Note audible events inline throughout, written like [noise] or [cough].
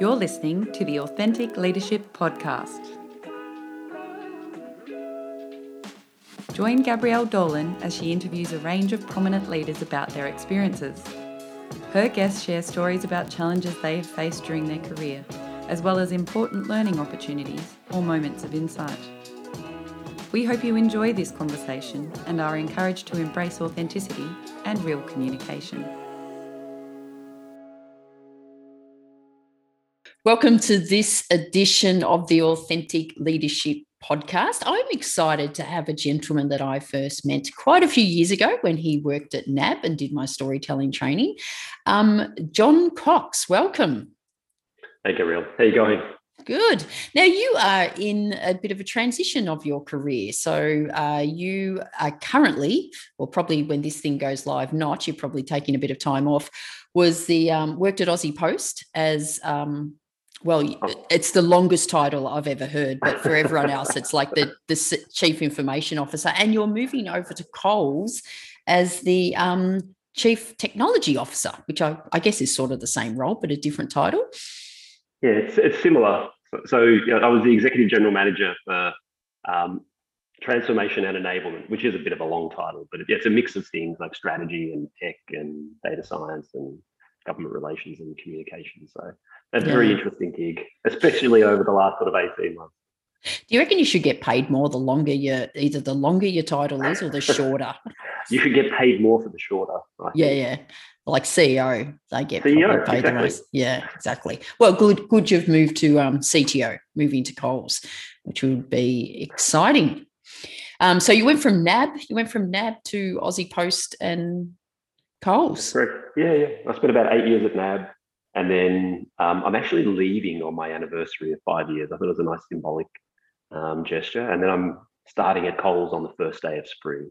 You're listening to the Authentic Leadership Podcast. Join Gabrielle Dolan as she interviews a range of prominent leaders about their experiences. Her guests share stories about challenges they have faced during their career, as well as important learning opportunities or moments of insight. We hope you enjoy this conversation and are encouraged to embrace authenticity and real communication. Welcome to this edition of the Authentic Leadership Podcast. I'm excited to have a gentleman that I first met quite a few years ago when he worked at NAB and did my storytelling training. Um, John Cox, welcome. Hey, Gabrielle. How you going? Good. Now you are in a bit of a transition of your career. So uh, you are currently, or probably when this thing goes live, not. You're probably taking a bit of time off. Was the um, worked at Aussie Post as um, well, oh. it's the longest title I've ever heard, but for everyone else, it's like the, the chief information officer. And you're moving over to Coles as the um, chief technology officer, which I, I, guess is sort of the same role, but a different title. Yeah, it's, it's similar. So, so you know, I was the executive general manager for um, transformation and enablement, which is a bit of a long title, but it's a mix of things like strategy and tech and data science and government relations and communication. So yeah. very interesting gig, especially over the last sort of 18 months. Do you reckon you should get paid more the longer your either the longer your title is or the [laughs] shorter? you should get paid more for the shorter. Yeah, yeah. Like CEO, they get CEO, paid exactly. the most. Yeah, exactly. Well, good, good. You've moved to um, CTO, moving to Coles, which would be exciting. Um, so you went from NAB, you went from NAB to Aussie Post and Coles. Correct. Yeah, yeah. I spent about eight years at NAB. And then um, I'm actually leaving on my anniversary of five years. I thought it was a nice symbolic um, gesture. And then I'm starting at Coles on the first day of spring.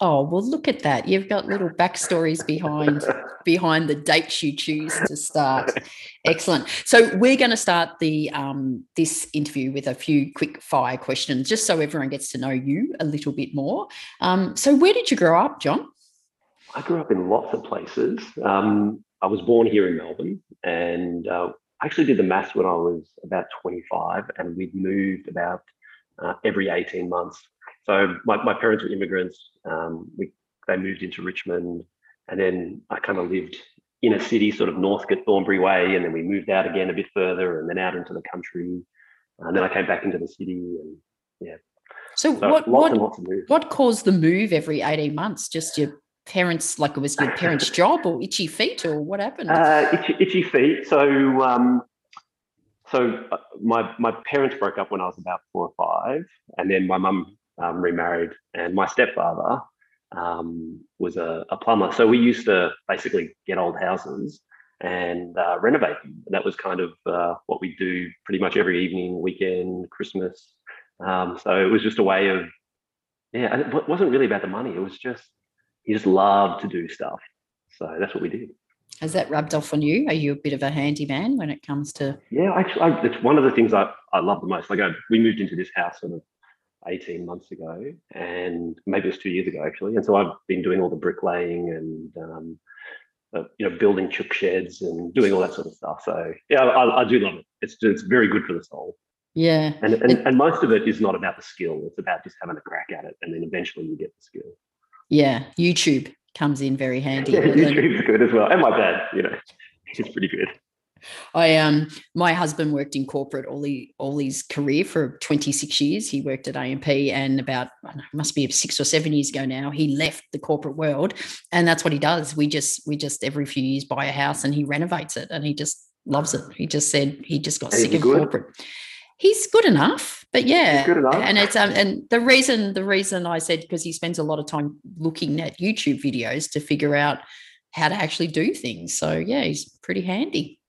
Oh well, look at that! You've got little backstories behind [laughs] behind the dates you choose to start. Excellent. So we're going to start the um, this interview with a few quick fire questions, just so everyone gets to know you a little bit more. Um, so, where did you grow up, John? I grew up in lots of places. Um, I was born here in Melbourne and uh, I actually did the maths when I was about 25 and we'd moved about uh, every 18 months. So my, my parents were immigrants. Um, we, they moved into Richmond and then I kind of lived in a city, sort of Northcote, Thornbury way, and then we moved out again a bit further and then out into the country. And then I came back into the city and yeah. So, so what what, what caused the move every 18 months? Just your parents like it was your parents' [laughs] job or itchy feet or what happened? Uh, itchy, itchy feet. So, um, so uh, my my parents broke up when I was about four or five, and then my mum um, remarried, and my stepfather um, was a, a, plumber. So we used to basically get old houses and uh, renovate them. That was kind of uh, what we do pretty much every evening, weekend, Christmas. Um, so it was just a way of, yeah, it wasn't really about the money. It was just he just loved to do stuff. So that's what we did. Has that rubbed off on you? Are you a bit of a handyman when it comes to? Yeah, actually, I, it's one of the things I, I love the most. Like, I, we moved into this house sort of 18 months ago, and maybe it was two years ago actually. And so I've been doing all the bricklaying and um, uh, you know building chook sheds and doing all that sort of stuff. So yeah, I, I do love it. It's it's very good for the soul. Yeah, and, and and most of it is not about the skill. It's about just having a crack at it, and then eventually you get the skill. Yeah, YouTube comes in very [laughs] handy. Yeah, YouTube's good as well. And my dad, you know, [laughs] he's pretty good. I um my husband worked in corporate all he all his career for 26 years. He worked at AMP and about know, must be six or seven years ago now, he left the corporate world. And that's what he does. We just we just every few years buy a house and he renovates it and he just loves it. He just said he just got sick of good? corporate he's good enough but yeah. good enough. and it's um, and the reason the reason i said because he spends a lot of time looking at youtube videos to figure out how to actually do things. So yeah he's pretty handy.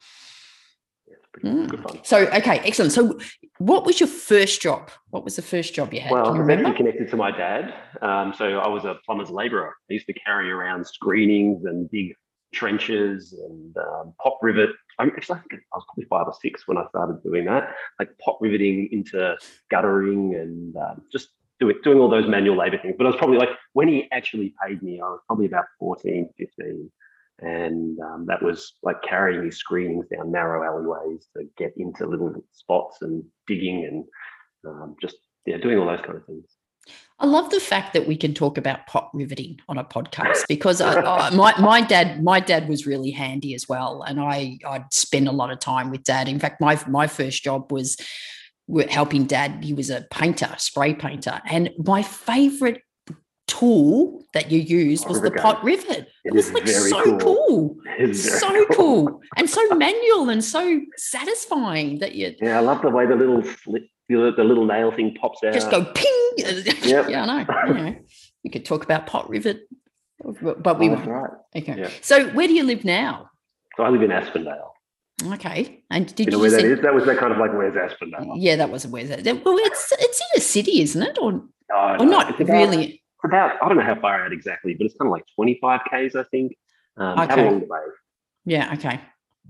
Mm. so okay excellent. So what was your first job? What was the first job you had? Well i'm actually connected to my dad. Um, so i was a plumber's laborer i used to carry around screenings and dig trenches and um, pop rivet. I actually I think I was probably five or six when I started doing that, like pop riveting into guttering and um, just doing doing all those manual labor things. But I was probably like when he actually paid me, I was probably about 14, 15. and um, that was like carrying these screenings down narrow alleyways to get into little spots and digging and um, just yeah doing all those kind of things. I love the fact that we can talk about pot riveting on a podcast because I, I, my my dad my dad was really handy as well, and I I'd spend a lot of time with dad. In fact, my my first job was helping dad. He was a painter, spray painter, and my favorite tool that you used was the pot rivet. It, it was like so cool. cool. [laughs] So [laughs] cool. cool. and so manual and so satisfying that you. Yeah, I love the way the little the, the little nail thing pops out. Just go ping. Yep. [laughs] yeah, I know. you know. We could talk about pot rivet, but we oh, won't. Right. Okay. So where do you live now? So I live in Aspendale. Okay. And did you know you where say, that is? That was that kind of like where's Aspendale? Yeah, that was where's that. Well, it's it's in a city, isn't it? Or, oh, or not about, really? About I don't know how far out exactly, but it's kind of like twenty five k's, I think. Um, okay. the way. Yeah. Okay.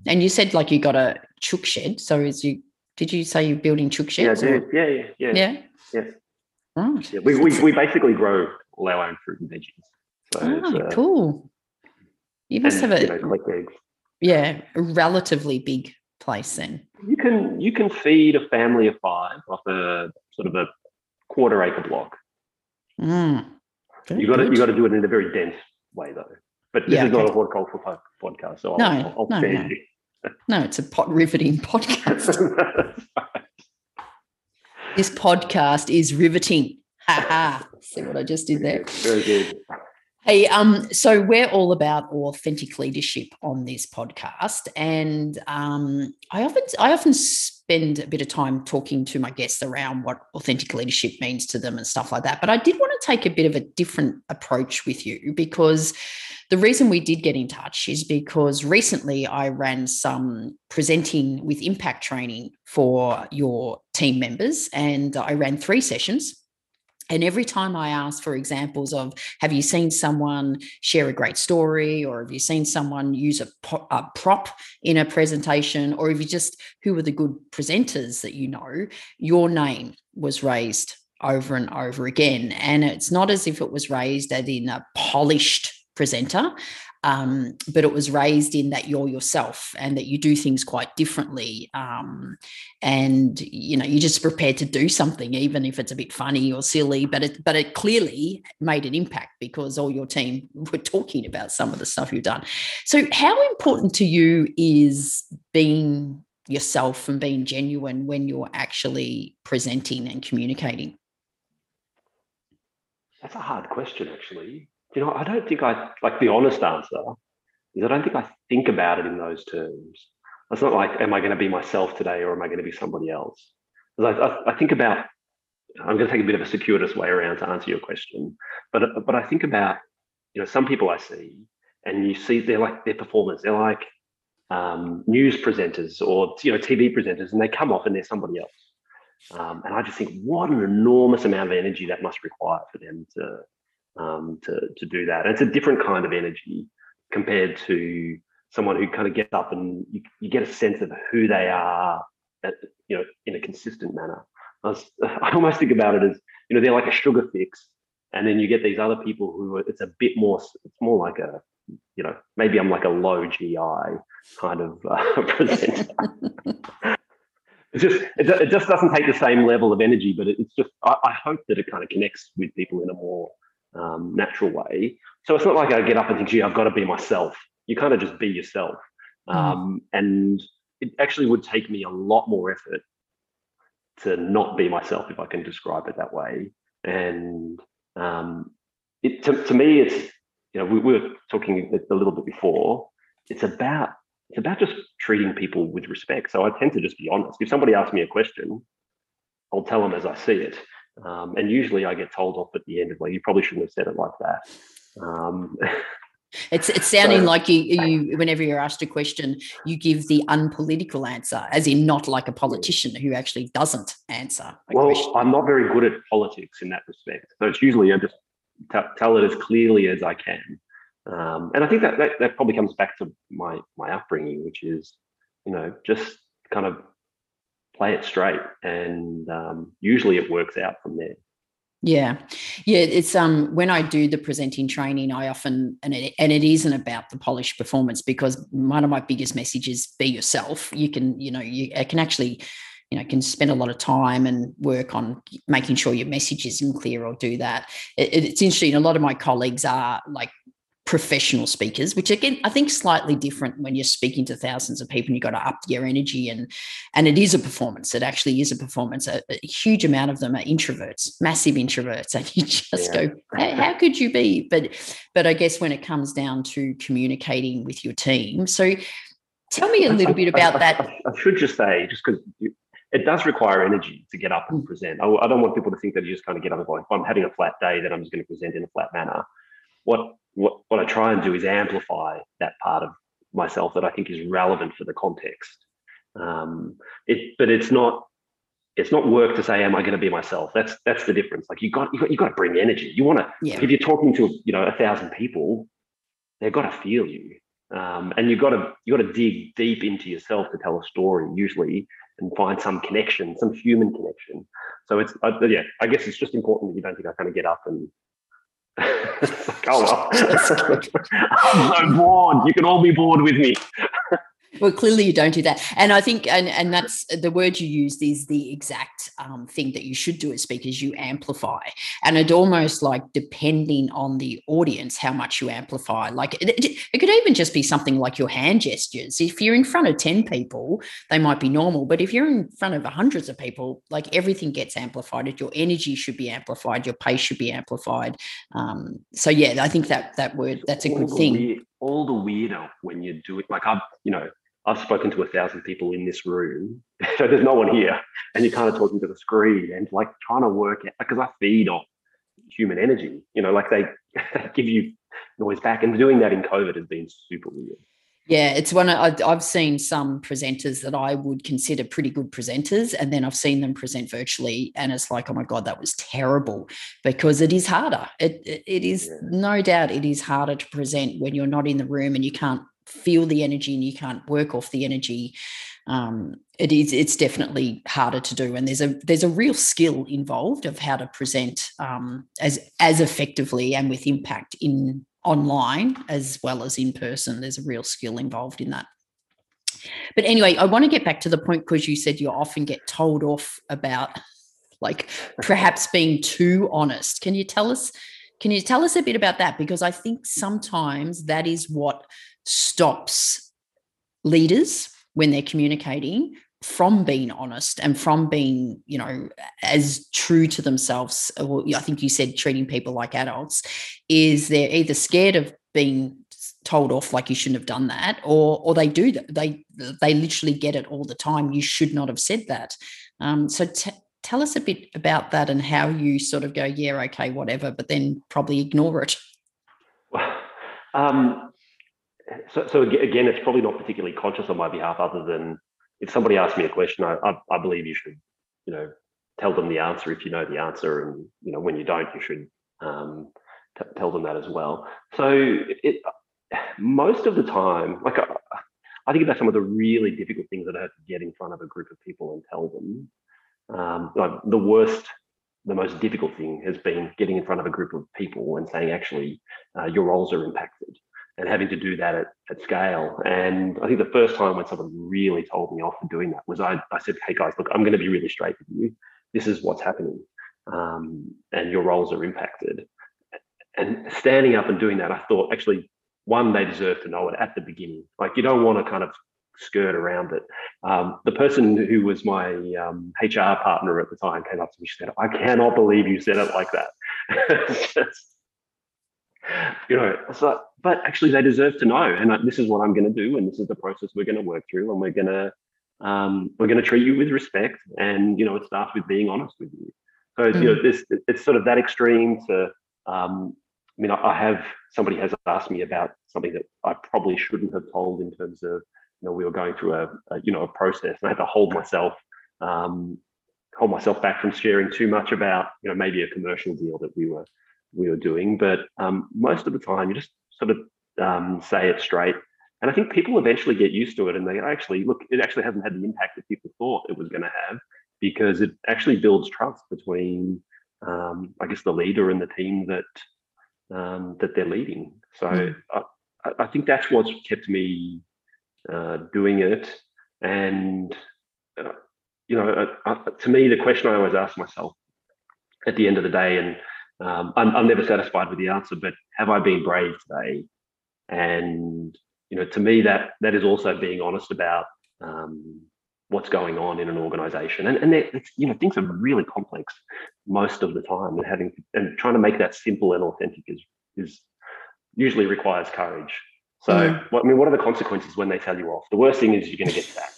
And you said like you got a chook shed. So is you did you say you're building chook sheds? Yeah, Yeah, yeah, yeah. Yeah. Yeah. Right. Yeah, we, we, we basically grow all our own fruit and veggies. So oh, uh, cool. You must and, have a you know, eggs. Yeah, a relatively big place then. You can you can feed a family of five off a sort of a quarter acre block. Mm, you got to you got to do it in a very dense way though. But this yeah, is okay. not a horticultural podcast, so no, I'll, I'll no, no. No, it's a pot riveting [laughs] podcast. [laughs] this podcast is riveting. Ha ha. See what I just did there? Very good. Hey, um, so we're all about authentic leadership on this podcast, and um, I often I often spend a bit of time talking to my guests around what authentic leadership means to them and stuff like that. But I did want to take a bit of a different approach with you because the reason we did get in touch is because recently I ran some presenting with impact training for your team members, and I ran three sessions. And every time I ask for examples of, have you seen someone share a great story, or have you seen someone use a, a, prop in a presentation, or if you just, who are the good presenters that you know, your name was raised over and over again. And it's not as if it was raised as in a polished presenter. Um, but it was raised in that you're yourself and that you do things quite differently. Um, and you know, you're just prepared to do something, even if it's a bit funny or silly. But it, but it clearly made an impact because all your team [laughs] were talking about some of the stuff you've done. So, how important to you is being yourself and being genuine when you're actually presenting and communicating? That's a hard question, actually you know, I don't think I like the honest answer is I don't think I think about it in those terms. It's not like, am I going to be myself today or am I going to be somebody else? I, I, I, think about, I'm going to take a bit of a circuitous way around to answer your question, but but I think about, you know, some people I see and you see they're like their performers, they're like um, news presenters or you know TV presenters, and they come off and they're somebody else. Um, and I just think what an enormous amount of energy that must require for them to um, to, to do that. And it's a different kind of energy compared to someone who kind of gets up and you, you get a sense of who they are, at, you know, in a consistent manner. I, was, [laughs] I almost think about it as, you know, they're like a sugar fix. And then you get these other people who are, it's a bit more, it's more like a, you know, maybe I'm like a low GI kind of uh, [laughs] presenter. [laughs] it's just it, it, just doesn't take the same level of energy, but it, it's just I, I, hope that it kind of connects with people in a more um, natural way. So it's not like I get up and think, gee, I've got to be myself. You kind of just be yourself. Mm. Um, and it actually would take me a lot more effort to not be myself, if I can describe it that way. And um, it, to, to me, it's, you know, we, we were talking a little bit before. It's about it's about just treating people with respect. So I tend to just be honest. If somebody asks me a question, I'll tell them as I see it. Um, and usually I get told off at the end of like, you probably shouldn't have said it like that. Um, [laughs] it's it's sounding so, like you, you whenever you're asked a question, you give the unpolitical answer, as in not like a politician who actually doesn't answer. well, question. I'm not very good at politics in that respect. So it's usually I just t- tell it as clearly as I can. Um, and I think that, that that probably comes back to my my upbringing, which is, you know, just kind of play it straight, and um, usually it works out from there. Yeah, yeah. It's um when I do the presenting training, I often and it and it isn't about the polished performance because one of my biggest messages be yourself. You can you know you can actually you know can spend a lot of time and work on making sure your message is clear or do that. It, it's interesting. A lot of my colleagues are like professional speakers, which again I think slightly different when you're speaking to thousands of people and you've got to up your energy and and it is a performance. It actually is a performance. A, a huge amount of them are introverts, massive introverts, [laughs] and you just yeah. go, how, how, could you be? But but I guess when it comes down to communicating with your team, so tell me a little bit about that. I, I should just say, just because it does require energy to get up and mm. present. I, I, don't want people to think that you just kind of get up and go, if I'm having a flat day, then I'm just going to present in a flat manner. What what, what I try and do is amplify that part of myself that I think is relevant for the context. Um, it, but it's not it's not work to say, am I going to be myself? That's that's the difference. Like you got you got you got to bring energy. You want to yeah. if you're talking to you know a thousand people, they've got to feel you, um, and you got to you got to dig deep into yourself to tell a story usually and find some connection, some human connection. So it's uh, yeah, I guess it's just important that you don't think I kind of get up and [laughs] oh well. [laughs] [laughs] I'm so bored. You can all be bored with me well clearly you don't do that. And i think and and that's the word you used is the exact um, thing that you should do as speakers you amplify. And it almost like depending on the audience how much you amplify. Like it, it, it, could even just be something like your hand gestures. If you're in front of 10 people they might be normal but if you're in front of hundreds of people like everything gets amplified. Your energy should be amplified. Your pace should be amplified. Um, so yeah i think that that word that's a good thing. weird, all the weirder when you do it. Like i've you know I've spoken to a thousand people in this room, [laughs] so there's no one here, and you're kind of talking to the screen and like trying to work out because I feed off human energy. You know, like they, they [laughs] give you noise back, and doing that in COVID has been super weird. Yeah, it's one of, I've seen some presenters that I would consider pretty good presenters, and then I've seen them present virtually, and it's like, oh my god, that was terrible because it is harder. It it is yeah. no doubt it is harder to present when you're not in the room and you can't feel the energy and you can't work off the energy um, it is it's definitely harder to do. And there's a there's a real skill involved of how to present um, as as effectively and with impact in online as well as in person. There's a real skill involved in that. But anyway i want to get back to the point because you said you often get told off about like perhaps being too honest. Can you tell us can you tell us a bit about that? Because i think sometimes that is what stops leaders when they're communicating from being honest and from being you know as true to themselves well, i think you said treating people like adults is they're either scared of being told off like you shouldn't have done that or or they do that they they literally get it all the time. You should not have said that. Um, so t- tell us a bit about that and how you sort of go yeah okay whatever but then probably ignore it. [laughs] Um, so, so again, it's probably not particularly conscious on my behalf, other than if somebody asks me a question, I, I, I believe you should, you know, tell them the answer if you know the answer, and you know when you don't, you should um, t- tell them that as well. So it, most of the time, like I, I think about some of the really difficult things that I have to get in front of a group of people and tell them. Um, like the worst, the most difficult thing has been getting in front of a group of people and saying, actually, uh, your roles are impacted and having to do that at, at scale. And I think the first time when someone really told me off for doing that was I, I said, hey guys, look, I'm going to be really straight with you. This is what's happening. Um, and your roles are impacted. And standing up and doing that, I thought actually, one, they deserve to know it at the beginning. Like you don't want to kind of skirt around it. Um, the person who was my um, HR partner at the time came up to me. She said, "I cannot believe you said it like that." [laughs] you know, so but actually they deserve to know, and this is what I'm going to do, and this is the process we're going to work through, and we're going to um, we're going to treat you with respect, and you know, it starts with being honest with you. So mm. you know, this it's sort of that extreme to. Um, I mean, I have somebody has asked me about something that I probably shouldn't have told in terms of you know we were going through a, a you know a process, and I had to hold myself um, hold myself back from sharing too much about you know maybe a commercial deal that we were we were doing. But um, most of the time, you just sort of um, say it straight. And I think people eventually get used to it and they actually look, it actually hasn't had the impact that people thought it was going to have because it actually builds trust between um, I guess the leader and the team that um, that they're leading. So mm. I, I, think that's what's kept me uh, doing it. And uh, you know, to me, the question I always ask myself at the end of the day, and um, I'm, I'm never satisfied with the answer, but have I been brave today? And you know, to me, that that is also being honest about um, what's going on in an organization and, and it's, you know things are really complex most of the time and having and trying to make that simple and authentic is is usually requires courage so mm. what, i mean what are the consequences when they tell you off the worst thing is you're going to get that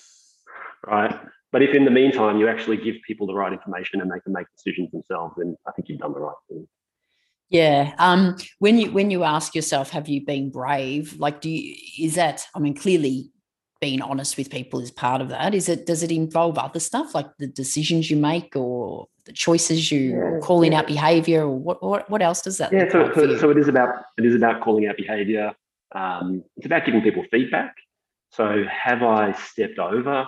right but if in the meantime you actually give people the right information and they can make decisions themselves then i think you've done the right thing yeah. Um, when you when you ask yourself, have you been brave? Like, do you is that? I mean, clearly being honest with people is part of that. Is it does it involve other stuff like the decisions you make or the choices you yeah, calling yeah. out behavior or what, what what else does that yeah so, so, so, it is about it is about calling out behavior um, it's about giving people feedback so have i stepped over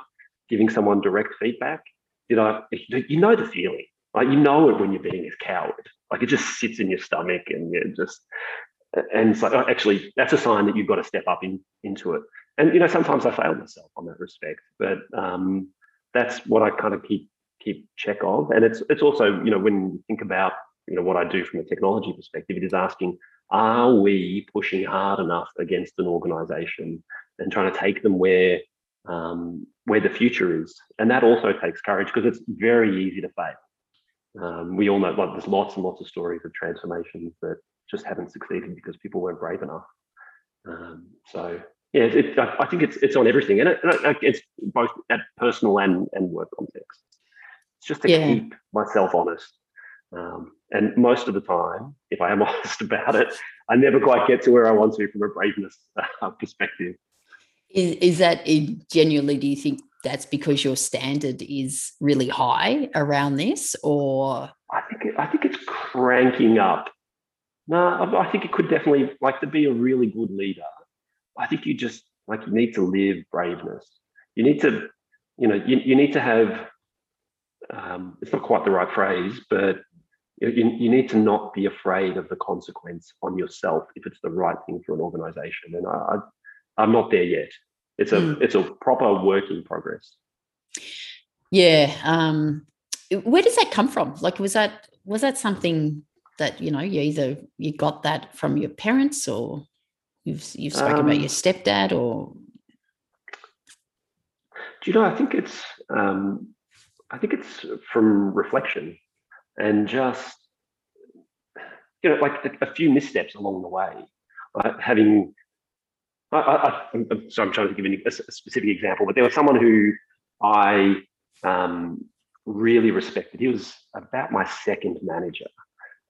giving someone direct feedback you know, you know the feeling. Like you know it when you're being a coward. Like it just sits in your stomach and you just and it's like oh, actually that's a sign that you've got to step up in, into it. And you know sometimes I fail myself on that respect, but um, that's what I kind of keep keep check of. And it's it's also you know when you think about you know what I do from a technology perspective, it is asking are we pushing hard enough against an organization and trying to take them where um, where the future is, and that also takes courage because it's very easy to fail. Um, we all know like there's lots and lots of stories of transformations that just haven't succeeded because people weren't brave enough. Um, so yeah, it, I think it's it's on everything, and it, it's both at personal and and work context. It's just to yeah. keep myself honest, um, and most of the time, if I am [laughs] honest about it, I never quite get to where I want to from a braveness uh, perspective. Is, is that genuinely? Do you think that's because your standard is really high around this, or I think it, I think it's cranking up. No, I, I think it could definitely like to be a really good leader I think you just like you need to live braveness. You need to, you know, you, you need to have. Um, it's not quite the right phrase, but you, you need to not be afraid of the consequence on yourself if it's the right thing for an organization. And I, I am not there yet. It's a mm. it's a proper work in progress. Yeah. Um, where does that come from? Like, was that was that something that you know you either you got that from your parents or You've you've spoken um, about your stepdad, or do you know? I think it's um, I think it's from reflection and just you know like a, a few missteps along the way. Having I, I, am so I'm trying to give a, a, specific example, but there was someone who I um, really respected. He was about my second manager,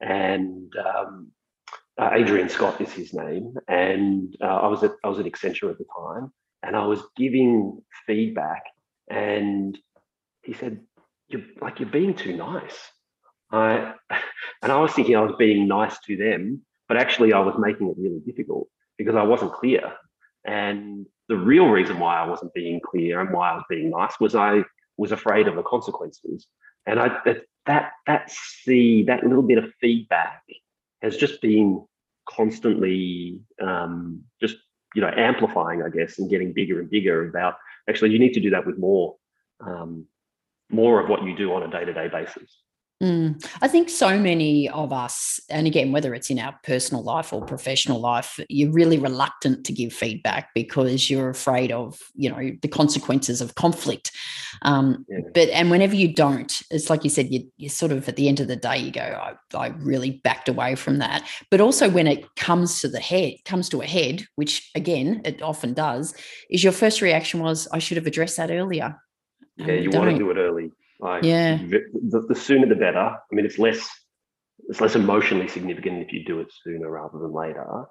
and um, uh, Adrian Scott is his name, and uh, I was at I was at Accenture at the time, and I was giving feedback, and he said, "You're like you're being too nice." I [laughs] and I was thinking I was being nice to them, but actually I was making it really difficult because I wasn't clear. And the real reason why I wasn't being clear and why I was being nice was I was afraid of the consequences. And I that that that see that little bit of feedback has just been constantly um, just you know amplifying, I guess, and getting bigger and bigger. About actually, you need to do that with more um, more of what you do on a day to day basis. Mm. I think so many of us, and again, whether it's in our personal life or professional life, you're really reluctant to give feedback because you're afraid of, you know, the consequences of conflict. Um, yeah. But and whenever you don't, it's like you said, you, you sort of at the end of the day, you go, I, I really backed away from that. But also when it comes to the head, comes to a head, which again it often does, is your first reaction was, I should have addressed that earlier. Yeah, you want to do it early. Like, yeah, the, the sooner the better. I mean, it's less it's less emotionally significant if you do it sooner rather than later.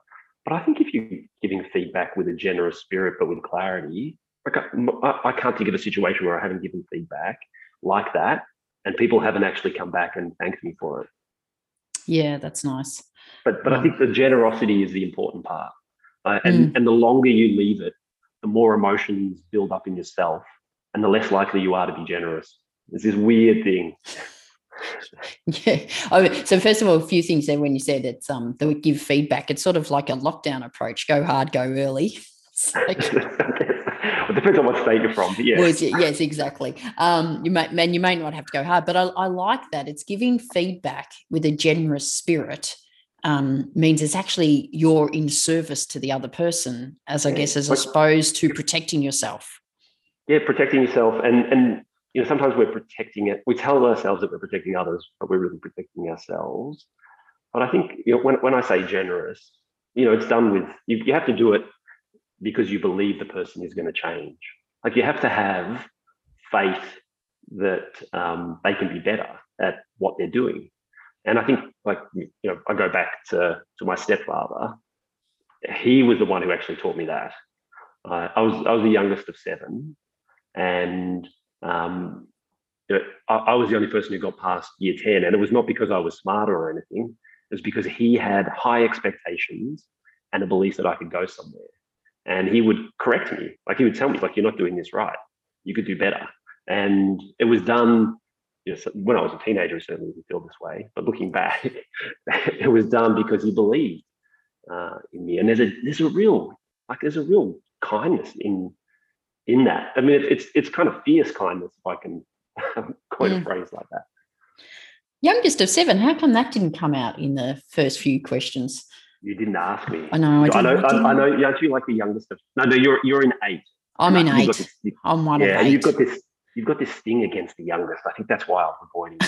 But I think if you're giving feedback with a generous spirit but with clarity, like I, I can't think of a situation where I haven't given feedback like that and people haven't actually come back and thanked me for it. Yeah, that's nice. But but I think the generosity is the important part, uh, and mm. and the longer you leave it, the more emotions build up in yourself, and the less likely you are to be generous. It's this weird thing. [laughs] yeah. Oh, so first of all, a few things there when you said it's um they would give feedback. It's sort of like a lockdown approach: go hard, go early. [laughs] Like, [laughs] it depends on what state you're from. yeah. Well, yes, exactly. Um, you may, man, you may not have to go hard, but I, I like that. It's giving feedback with a generous spirit. Um, means it's actually you're in service to the other person, as I yeah. guess, as opposed to protecting yourself. Yeah, protecting yourself, and and you know sometimes we're protecting it. We tell ourselves that we're protecting others, but we're really protecting ourselves. But I think you know when when I say generous, you know, it's done with you. You have to do it because you believe the person is going to change. Like you have to have faith that um, they can be better at what they're doing. And I think, like you know, I go back to to my stepfather. He was the one who actually taught me that. Uh, I was I was the youngest of seven, and um, you know, I, I was the only person who got past year ten, and it was not because I was smarter or anything. It was because he had high expectations and a belief that I could go somewhere and he would correct me. Like he would tell me, like, you're not doing this right. You could do better. And it was done you know, when I was a teenager, certainly didn't feel this way. But looking back, [laughs] it was done because he believed uh, in me. And there's a there's a real like there's a real kindness in in that. I mean, it's it's kind of fierce kindness, if I can [laughs] coin a mm. phrase like that. Youngest of seven. How come that didn't come out in the first few questions? You didn't ask me. I know. I, I know. I, I, know. You're actually like the youngest of. No, no. You're you're in eight. I'm in eight. This, you, I'm one yeah, of eight. You've got this. You've got this thing against the youngest. I think that's why I'm avoiding. [laughs]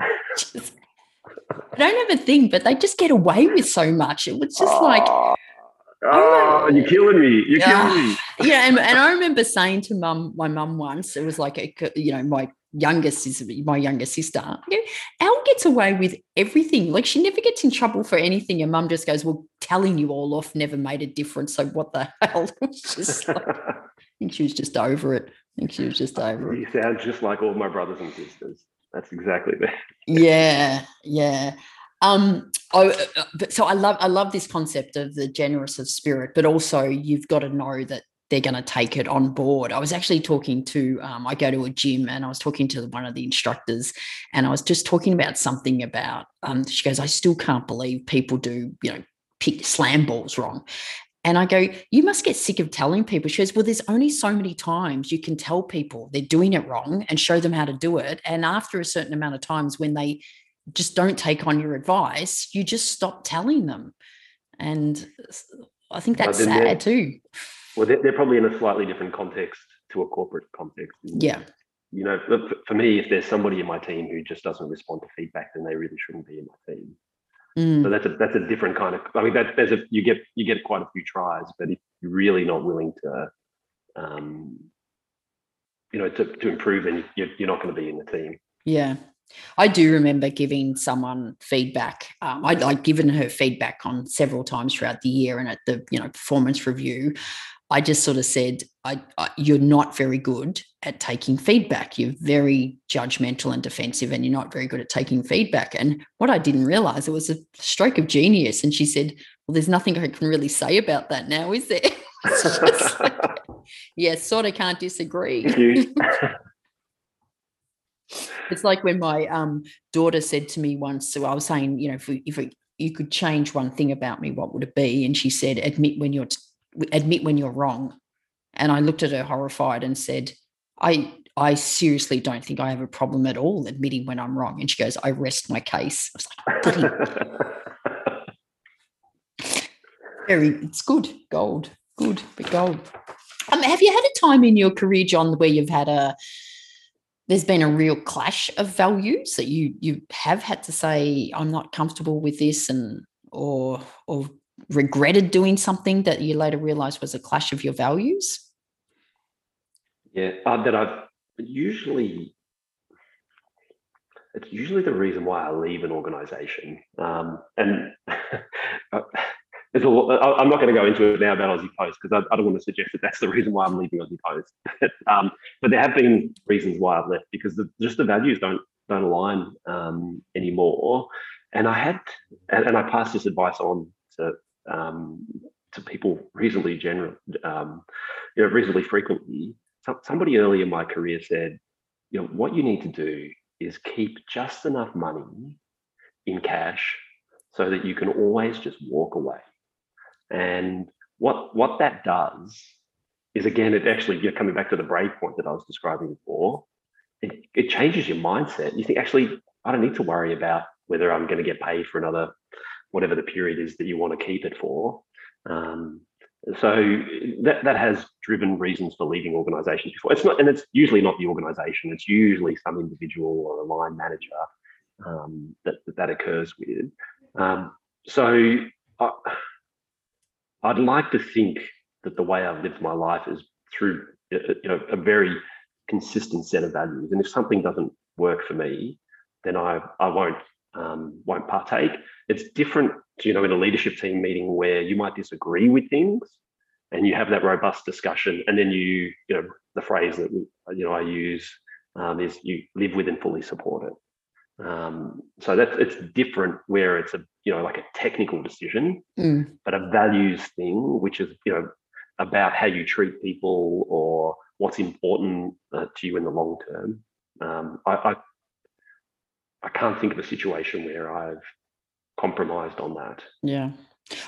I don't have a thing, but they just get away with so much. It was just like. Ah. Oh, you're killing me. You're killing me. [laughs] Yeah, and, and I remember saying to mum, my mum once, it was like, a, you know, my youngest is my younger sister. Elle gets away with everything. Like she never gets in trouble for anything. And mum just goes, Well, telling you all off never made a difference. So what the [laughs] hell? just like, I think she was just over it. I think she was just [laughs] over it. You sound just like all my brothers and sisters. That's exactly that. yeah, yeah. Um, oh, so I love I love this concept of the generous of spirit, but also you've got to know that they're going to take it on board. I was actually talking to, um, I go to a gym and I was talking to one of the instructors and I was just talking about something about, um, she goes, I still can't believe people do, you know, pick slam balls wrong. And I go, you must get sick of telling people. She goes, well, there's only so many times you can tell people they're doing it wrong and show them how to do it. And after a certain amount of times when they just don't take on your advice, you just stop telling them. And I think that's sad too well, they're, they're, probably in a slightly different context to a corporate context. Yeah. You know, for me, if there's somebody in my team who just doesn't respond to feedback, then they really shouldn't be in my team. Mm. So that's a that's a different kind of. I mean, that there's a you get you get quite a few tries, but if you're really not willing to, um, you know, to, to improve, then you're, you're not going to be in the team. Yeah, I do remember giving someone feedback. Um, I'd, I'd given her feedback on several times throughout the year, and at the you know performance review, I just sort of said, I, I, you're not very good at taking feedback. You're very judgmental and defensive, and you're not very good at taking feedback. And what I didn't realize, it was a stroke of genius. And she said, Well, there's nothing I can really say about that now, is there? [laughs] like, [laughs] yeah, sort of can't disagree. [laughs] it's like when my um, daughter said to me once, so I was saying, you know, if, we, if we, you could change one thing about me, what would it be? And she said, admit when you're admit when you're wrong. And I looked at her horrified and said, I I seriously don't think I have a problem at all admitting when I'm wrong. And she goes, I rest my case. I was like, [laughs] very, it's good, gold, good, but gold. Um, have you had a time in your career, John, where you've had a there's been a real clash of values that you you have had to say, I'm not comfortable with this and or or regretted doing something that you later realized was a clash of your values? Yeah, uh, that I've usually it's usually the reason why I leave an organization. Um, and [laughs] there's a I'm not going to go into it now about Aussie Post because I, I, don't want to suggest that that's the reason why I'm leaving Aussie Post. [laughs] um, but there have been reasons why I've left because the, just the values don't don't align um, anymore. And I had, and, and I passed this advice on to um, to people reasonably general, um, you know, reasonably frequently. So, somebody early in my career said, you know, what you need to do is keep just enough money in cash so that you can always just walk away. And what what that does is again, it actually you're coming back to the brave point that I was describing before. It, it changes your mindset. You think actually I don't need to worry about whether I'm going to get paid for another whatever the period is that you want to keep it for. Um, so that that has driven reasons for leaving organisations before. It's not, and it's usually not the organisation. It's usually some individual or a line manager um, that, that, that occurs with. Um, so I, I'd like to think that the way I've lived my life is through you know a very consistent set of values. And if something doesn't work for me, then I I won't um, won't partake. It's different, you know, in a leadership team meeting where you might disagree with things, and you have that robust discussion, and then you you know the phrase that you know I use um, is you live with and fully support it. Um, so that's it's different where it's a you know like a technical decision, mm. but a values thing, which is you know about how you treat people or what's important uh, to you in the long term. Um, I, I I can't think of a situation where I've compromised on that. Yeah.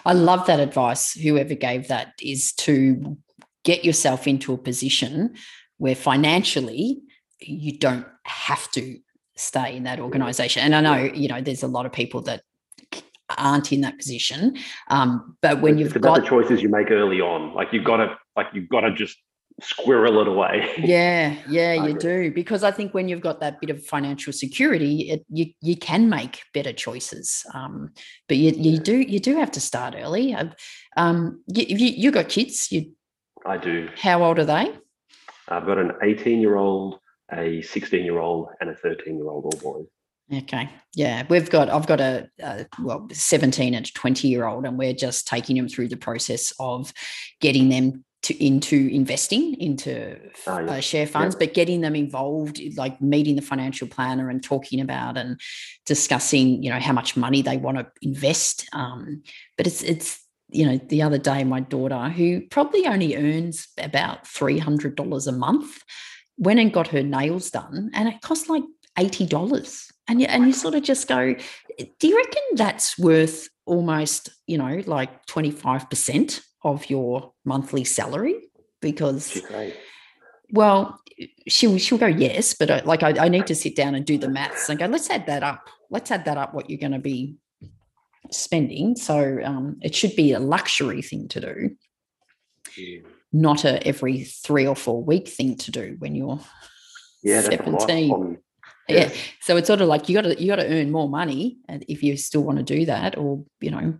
I love that advice. Whoever gave that is to get yourself into a position where financially you don't have to stay in that organization. And I know, you know, there's a lot of people that aren't in that position. Um, but when it's you've got the choices you make early on, like you've got to, like you've got to just squirrel it away. [laughs] yeah, yeah, you do because I think when you've got that bit of financial security, it, you you can make better choices. Um, but you you do you do have to start early. Uh, Um, you, you you got kids. You I do. how old are they? I've got an 18 year old, a 16 year old, and a 13 year old all boys. Okay. Yeah, we've got I've got a, a well 17 and 20 year old and we're just taking them through the process of getting them to into investing into Ah, yeah. uh, share funds but getting them involved like meeting the financial planner and talking about and discussing you know how much money they want to invest um, but it's it's you know the other day my daughter who probably only earns about $300 a month went and got her nails done and it cost like $80 and you, and you sort of just go do you reckon that's worth almost you know like 25% of your monthly salary? Because well she'll she'll go yes but I, like I, I need to sit down and do the maths and go let's add that up. Let's add that up what you're going to be spending. So um, it should be a luxury thing to do. Mm. Not a every three or four week thing to do when you're Yeah, that's a lot 17. on- yeah so it's sort of like you got to you got to earn more money if you still want to do that or you know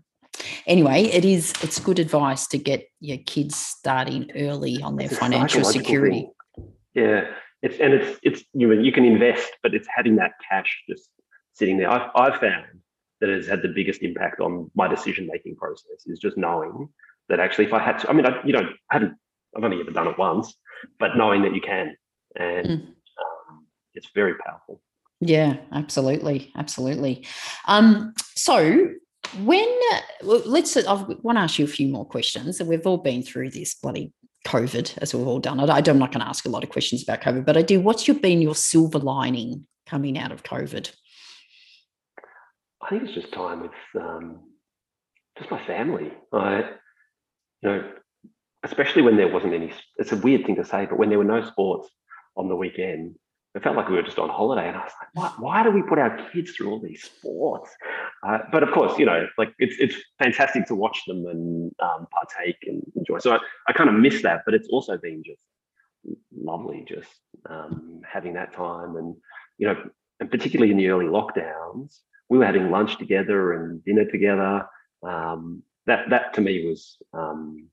anyway it is it's good advice to get your kids starting early on their It's financial security thing. Yeah, it's and it's it's you know, you can invest, but it's having that cash just sitting there. I've I've found that it has had the biggest impact on my decision making process is just knowing that actually if I had to, I mean, I, you know, I haven't, I've only ever done it once, but knowing that you can, and Mm. um, it's very powerful. Yeah, absolutely, absolutely. Um, so when let's, I want to ask you a few more questions. And we've all been through this bloody COVID, as we've all done it. I, I'm not going to ask a lot of questions about COVID, but I do. What's your been your silver lining coming out of COVID? I think it's just time with um, just my family. I, you know, especially when there wasn't any. It's a weird thing to say, but when there were no sports on the weekend, it felt like we were just on holiday. And I was like, why, why do we put our kids through all these sports? Uh, but of course, you know, like it's it's fantastic to watch them and um, partake and enjoy. So I, I kind of miss that, but it's also been just lovely, just um, having that time and you know, and particularly in the early lockdowns, we were having lunch together and dinner together. Um, that that to me was um,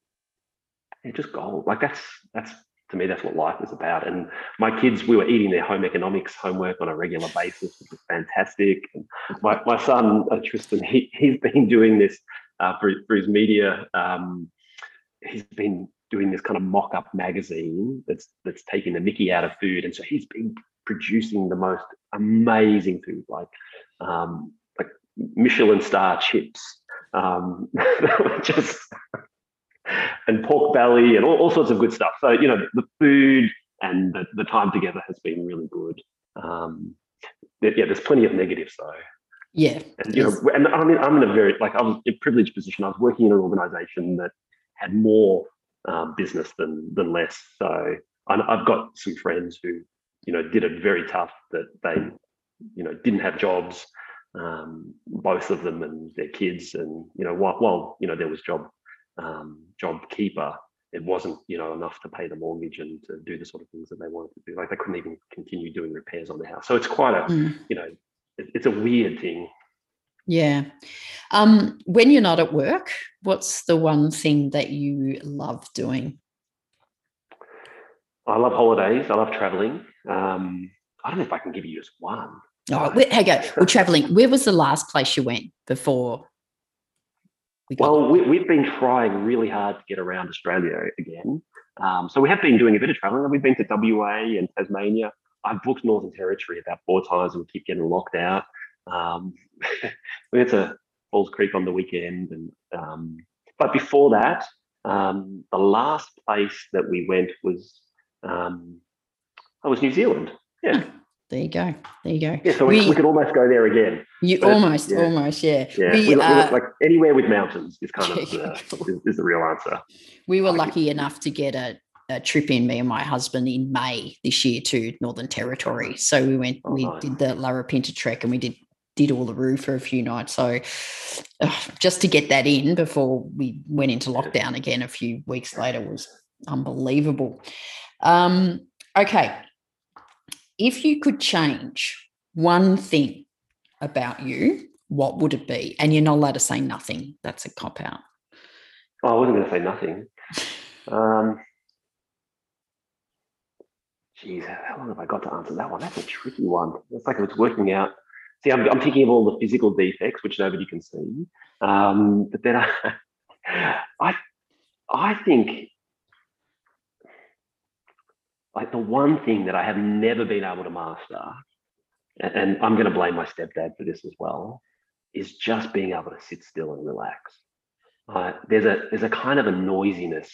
yeah, just gold. Like that's that's to me that's what life is about. And my kids, we were eating their home economics homework on a regular basis, which was fantastic. And my my son uh, Tristan, he he's been doing this uh, for for his media. Um, he's been doing this kind of mock-up magazine that's that's taking the Mickey out of food, and so he's been producing the most amazing food, like um, like Michelin star chips, um, [laughs] just and pork belly and all, all sorts of good stuff. So you know the food and the, the time together has been really good. Um, yeah, there's plenty of negatives though. Yeah. And you yes. know, and I mean, I'm in a very like I was in a privileged position. I was working in an organisation that had more um, business than than less. So I've got some friends who, you know, did it very tough. That they, you know, didn't have jobs, um, both of them and their kids. And you know, while, while you know there was job um, JobKeeper, it wasn't you know enough to pay the mortgage and to do the sort of things that they wanted to do. Like they couldn't even continue doing repairs on the house. So it's quite a Mm. you know, it, it's a weird thing. Yeah. Um, when you're not at work, what's the one thing that you love doing? I love holidays. I love traveling. Um, I don't know if I can give you just one. All right, where, hey, go. We're traveling. Where was the last place you went before? We Well, we, we've been trying really hard to get around Australia again. Um, so we have been doing a bit of traveling. We've been to WA and Tasmania. I've booked Northern Territory about four times and we keep getting locked out. Um, [laughs] we went to Falls Creek on the weekend. and um, But before that, um, the last place that we went was um, that was New Zealand. Yeah, there you go. There you go. yeah. So we, We- could almost go there again. You but- almost, yeah. almost, yeah. Yeah, we, we, uh, like anywhere with mountains is kind of [laughs] the, is, is the real answer. we were lucky enough to get a, a trip in, me and my husband, in May this year to Northern Territory. So we went, Oh, we nice. did the Larapinta trek and we did did Uluru for a few nights. So uh, just to get that in before we went into lockdown again a few weeks later was unbelievable. Um, okay. If you could change one thing about you, what would it be? And you're not allowed to say nothing. That's a cop out. Oh, I wasn't going to say nothing. [laughs] Um, geez, how long have I got to answer that one? That's a tricky one. It's like if it's working out. See, I'm, I'm thinking of all the physical defects, which nobody can see. Um, but then I, [laughs] I, I think like the one thing that I have never been able to master, and I'm going to blame my stepdad for this as well, is just being able to sit still and relax. Uh, there's a there's a kind of a noisiness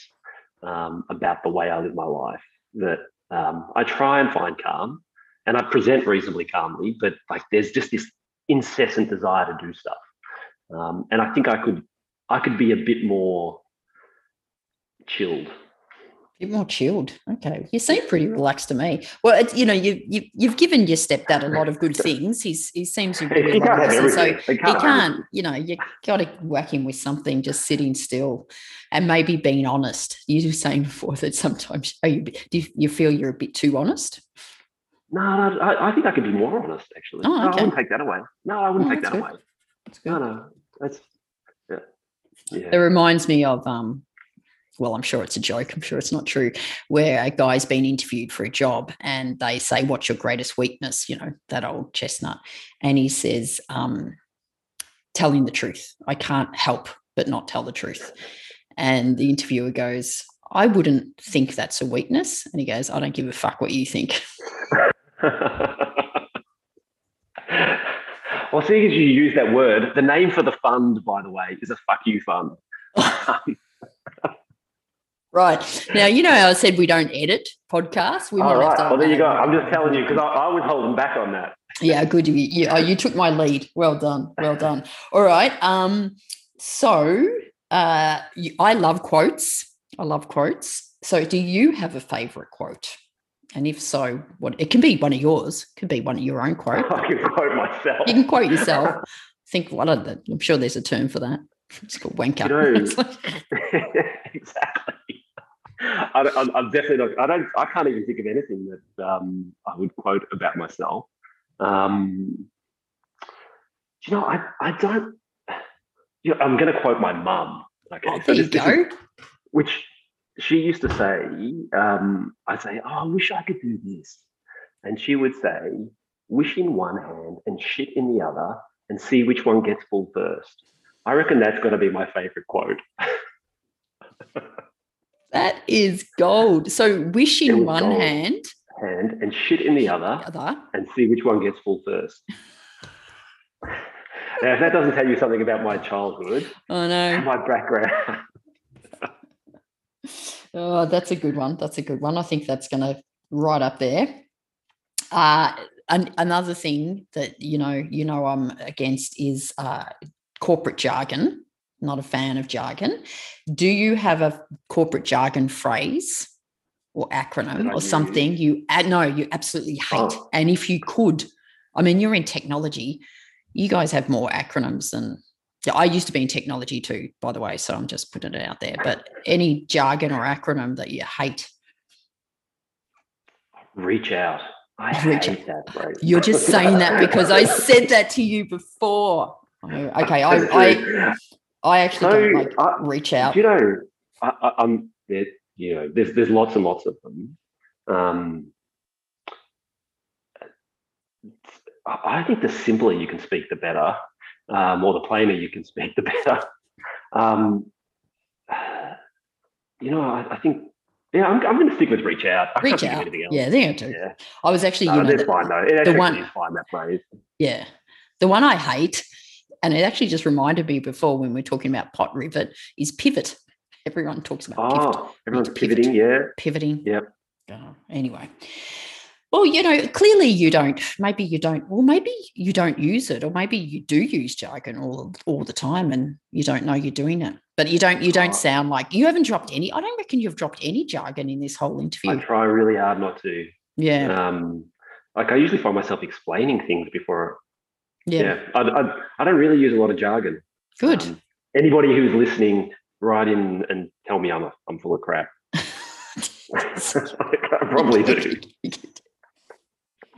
um, about the way I live my life that um, I try and find calm, and I present reasonably calmly, but like there's just this incessant desire to do stuff, um, and I think I could I could be a bit more chilled. Bit more chilled. Okay, you seem pretty relaxed to me. Well, it's, you know, you, you you've given your stepdad a lot of good things. He's he seems to be He can't have so. He can't can't. You know, you got to whack him with something. Just sitting still, and maybe being honest. You were saying before that sometimes are you, do you, you feel you're a bit too honest? No, no I, I think I could be more honest actually. Oh, No, I wouldn't take that away. No, I wouldn't Oh, take that good. away. That's No, good. no, that's yeah, yeah. It reminds me of um, well, I'm sure it's a joke. I'm sure it's not true. Where a guy's been interviewed for a job and they say, "What's your greatest weakness?" You know that old chestnut, and he says, um, "Telling the truth. I can't help but not tell the truth." And the interviewer goes, "I wouldn't think that's a weakness," and he goes, "I don't give a fuck what you think." [laughs] well, seeing as you use that word, the name for the fund, by the way, is a fuck you fund. [laughs] Right now, you know how I said we don't edit podcasts. We All might have to- Well, there you go. I'm just telling you because I, I was holding back on that. Yeah, good. You, you, oh, you took my lead. Well done. Well done. All right. Um, so uh, I love quotes. I love quotes. So, do you have a favorite quote? And if so, what it can be one of yours, could be one of your own [laughs] quote. I can quote myself. You can quote yourself. [laughs] Think what are the, I'm sure there's a term for that. It's called wanker. You [laughs] know- exactly. I, I'm definitely not. I don't. I can't even think of anything that um, I would quote about myself. Um, do you know, I I don't. You know, I'm going to quote my mum. Okay, oh, so there you this- this is- go. which she used to say, um, I'd say, Oh, I wish I could do this. And she would say, Wish in one hand and shit in the other and see which one gets full first. I reckon that's going to be my favorite quote. [laughs] That is gold. So, wish in one gold. hand, Hand and shit in the other the other. and see which one gets full first. now, if that doesn't tell you something about my childhood I and know. my background, [laughs] Oh, that's a good one. That's a good one. I think that's going to right up there. Uh, an, another thing that you know, you know, I'm against is uh, corporate jargon. Not a fan of jargon. Do you have a corporate jargon phrase or acronym or something use? you no, you absolutely hate? Oh. And if you could, I mean, you're in technology. You guys have more acronyms than I used to be in technology too, by the way. So I'm just putting it out there. But any jargon or acronym that you hate? Reach out. I [laughs] Reach hate out. that phrase. You're just [laughs] saying that because I said that to you before. Okay, I I, I actually so, don't like I, reach out. You know, I, am you know, there's there's lots and lots of them. Um, I think the simpler you can speak, the better, um, or the plainer you can speak, the better. Um, you know, I, I think yeah, I'm, I'm going to stick with reach out. I reach out. Yeah, they do. Yeah. I was actually, you no, know, the, fine though. It the one, is fine that phrase. Yeah, the one I hate, and it actually just reminded me before when we are talking about pot rivet is pivot. Everyone talks about oh, pivot. everyone's pivoting. Yeah, pivoting. Yep. Oh, anyway, well, you know, clearly you don't. Maybe you don't. Well, maybe you don't use it, or maybe you do use jargon all all the time, and you don't know you're doing it. But you don't. You don't oh. sound like you haven't dropped any. I don't reckon you've dropped any jargon in this whole interview. I try really hard not to. Yeah. Um, like I usually find myself explaining things before. Yeah. yeah I, I, I don't really use a lot of jargon. Good. Um, anybody who's listening, write in and tell me I'm a, I'm full of crap. [laughs] [laughs] I probably do. [laughs]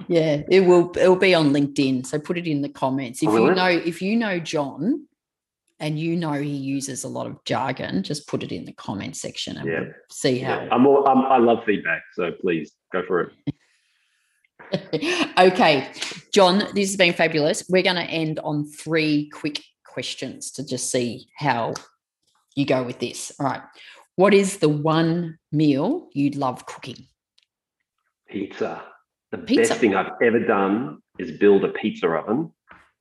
Yeah, it will. It will be on LinkedIn. So put it in the comments. If you know, if you know John, and you know he uses a lot of jargon, just put it in the comment section and yeah. we'll see how. Yeah. I'm all, I'm, I love feedback, so please go for it. [laughs] okay, John, this has been fabulous. We're going to end on three quick questions to just see how you go with this. All right. What is the one meal you love cooking? Pizza. The pizza. best thing I've ever done is build a pizza oven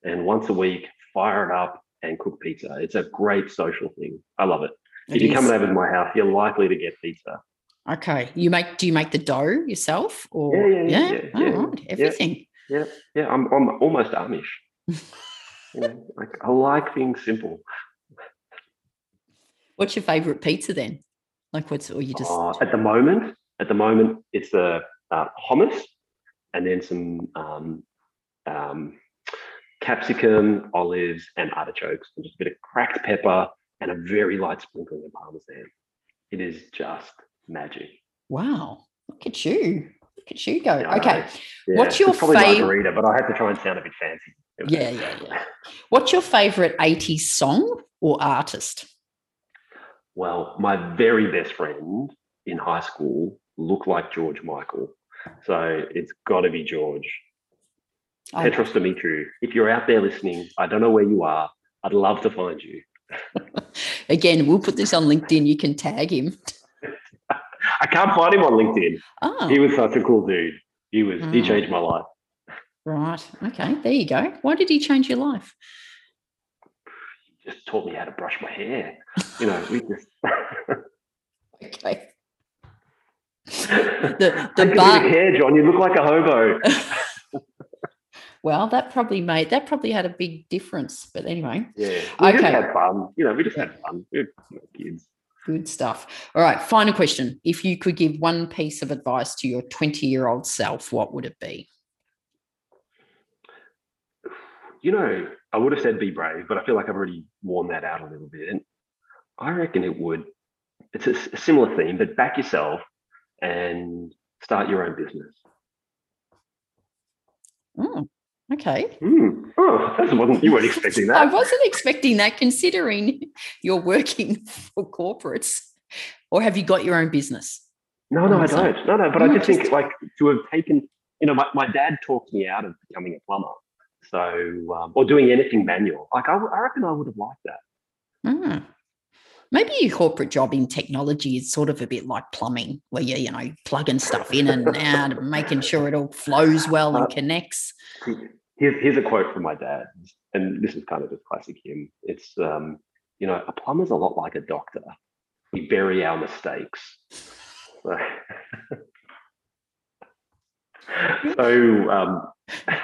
and once a week fire it up and cook pizza. It's a great social thing. I love it. it if you're coming over to my house, you're likely to get pizza. Okay. You make do you make the dough yourself or yeah, yeah, yeah, yeah, yeah. right. everything. Yeah, yeah. I'm I'm almost Amish. [laughs] you know, like I like things simple. What's your favorite pizza then? Like what's or you just uh, at the moment? At the moment, it's the uh, hummus and then some um, um, capsicum, olives, and artichokes, and just a bit of cracked pepper and a very light sprinkling of parmesan. It is just magic. Wow! Look at you! Look at you go. Yeah, okay, yeah, what's your favorite? Margherita, but I had to try and sound a bit fancy. Yeah, yeah, yeah. What's your favorite '80s song or artist? Well, my very best friend in high school looked like George Michael. So it's got to be George. Oh. Petros Dumitriou. If you're out there listening, I don't know where you are. I'd love to find you. [laughs] Again, we'll put this on LinkedIn. You can tag him. I can't find him on LinkedIn. Oh. He was such a cool dude. He was. Oh. He mm. changed my life. Right. Okay. There you go. Why did he change your life? He just taught me how to brush my hair. You know, we just. [laughs] okay [laughs] the the bar hair, John. You look like a hobo. [laughs] well, that probably made that probably had a big difference. But anyway, yeah, we okay. just had fun. You know, we just had fun. We were kids. Good stuff. All right, final question. If you could give one piece of advice to your 20 year old self, what would it be? You know, I would have said be brave, but I feel like I've already worn that out a little bit. And I reckon it would. It's a, a similar theme, but back yourself and start your own business. Mm, okay. Mm. Oh, that wasn't you weren't expecting [laughs] that. I wasn't expecting that, considering you're working for corporates, or have you got your own business? No, no, I don't. No, no, but I just think like to have taken, you know, my, my dad talked me out of becoming a plumber, so um, or doing anything manual. Like I, I reckon I would have liked that. Mm maybe your corporate job in technology is sort of a bit like plumbing, where you're, you know plugging stuff in and [laughs] out, and making sure it all flows well and uh, connects. Here's, here's a quote from my dad, and this is kind of just classic him. It's um, you know, a plumber's a lot like a doctor. We bury our mistakes. So, [laughs] so um, [laughs]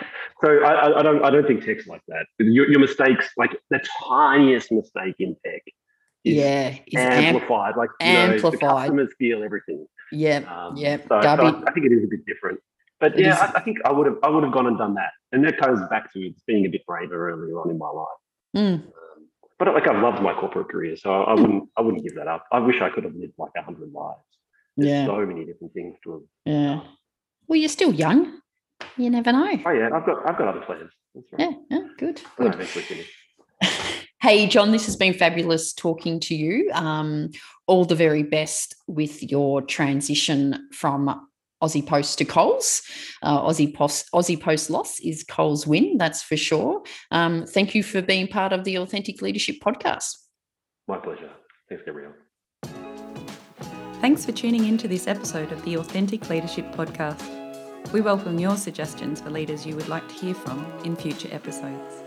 So I, I don't I don't think tech's like that. Your, your mistakes, like the tiniest mistake in tech, is yeah, is amplified. amp- like you know, the amplified. customers feel everything. yeah, Um, yeah. So, so I, I think it is a bit different. But yeah. I, I think I would have I would have gone and done that, and that goes back to being a bit braver earlier on in my life. mm, Um, but like I've loved my corporate career, so I, I wouldn't I wouldn't give that up. I wish I could have lived like a hundred lives. There's yeah, so many different things to have. yeah. Well, you're still young. You never know. Oh yeah, I've got I've got other plans. That's right. Yeah, yeah, good, I good. [laughs] Hey, John, this has been fabulous talking to you. Um, all the very best with your transition from Aussie Post to Coles. Uh, Aussie Post Aussie Post loss is Coles win, that's for sure. Um, thank you for being part of the Authentic Leadership podcast. My pleasure. Thanks, Gabrielle. Thanks for tuning in to this episode of the Authentic Leadership Podcast. We welcome your suggestions for leaders you would like to hear from in future episodes.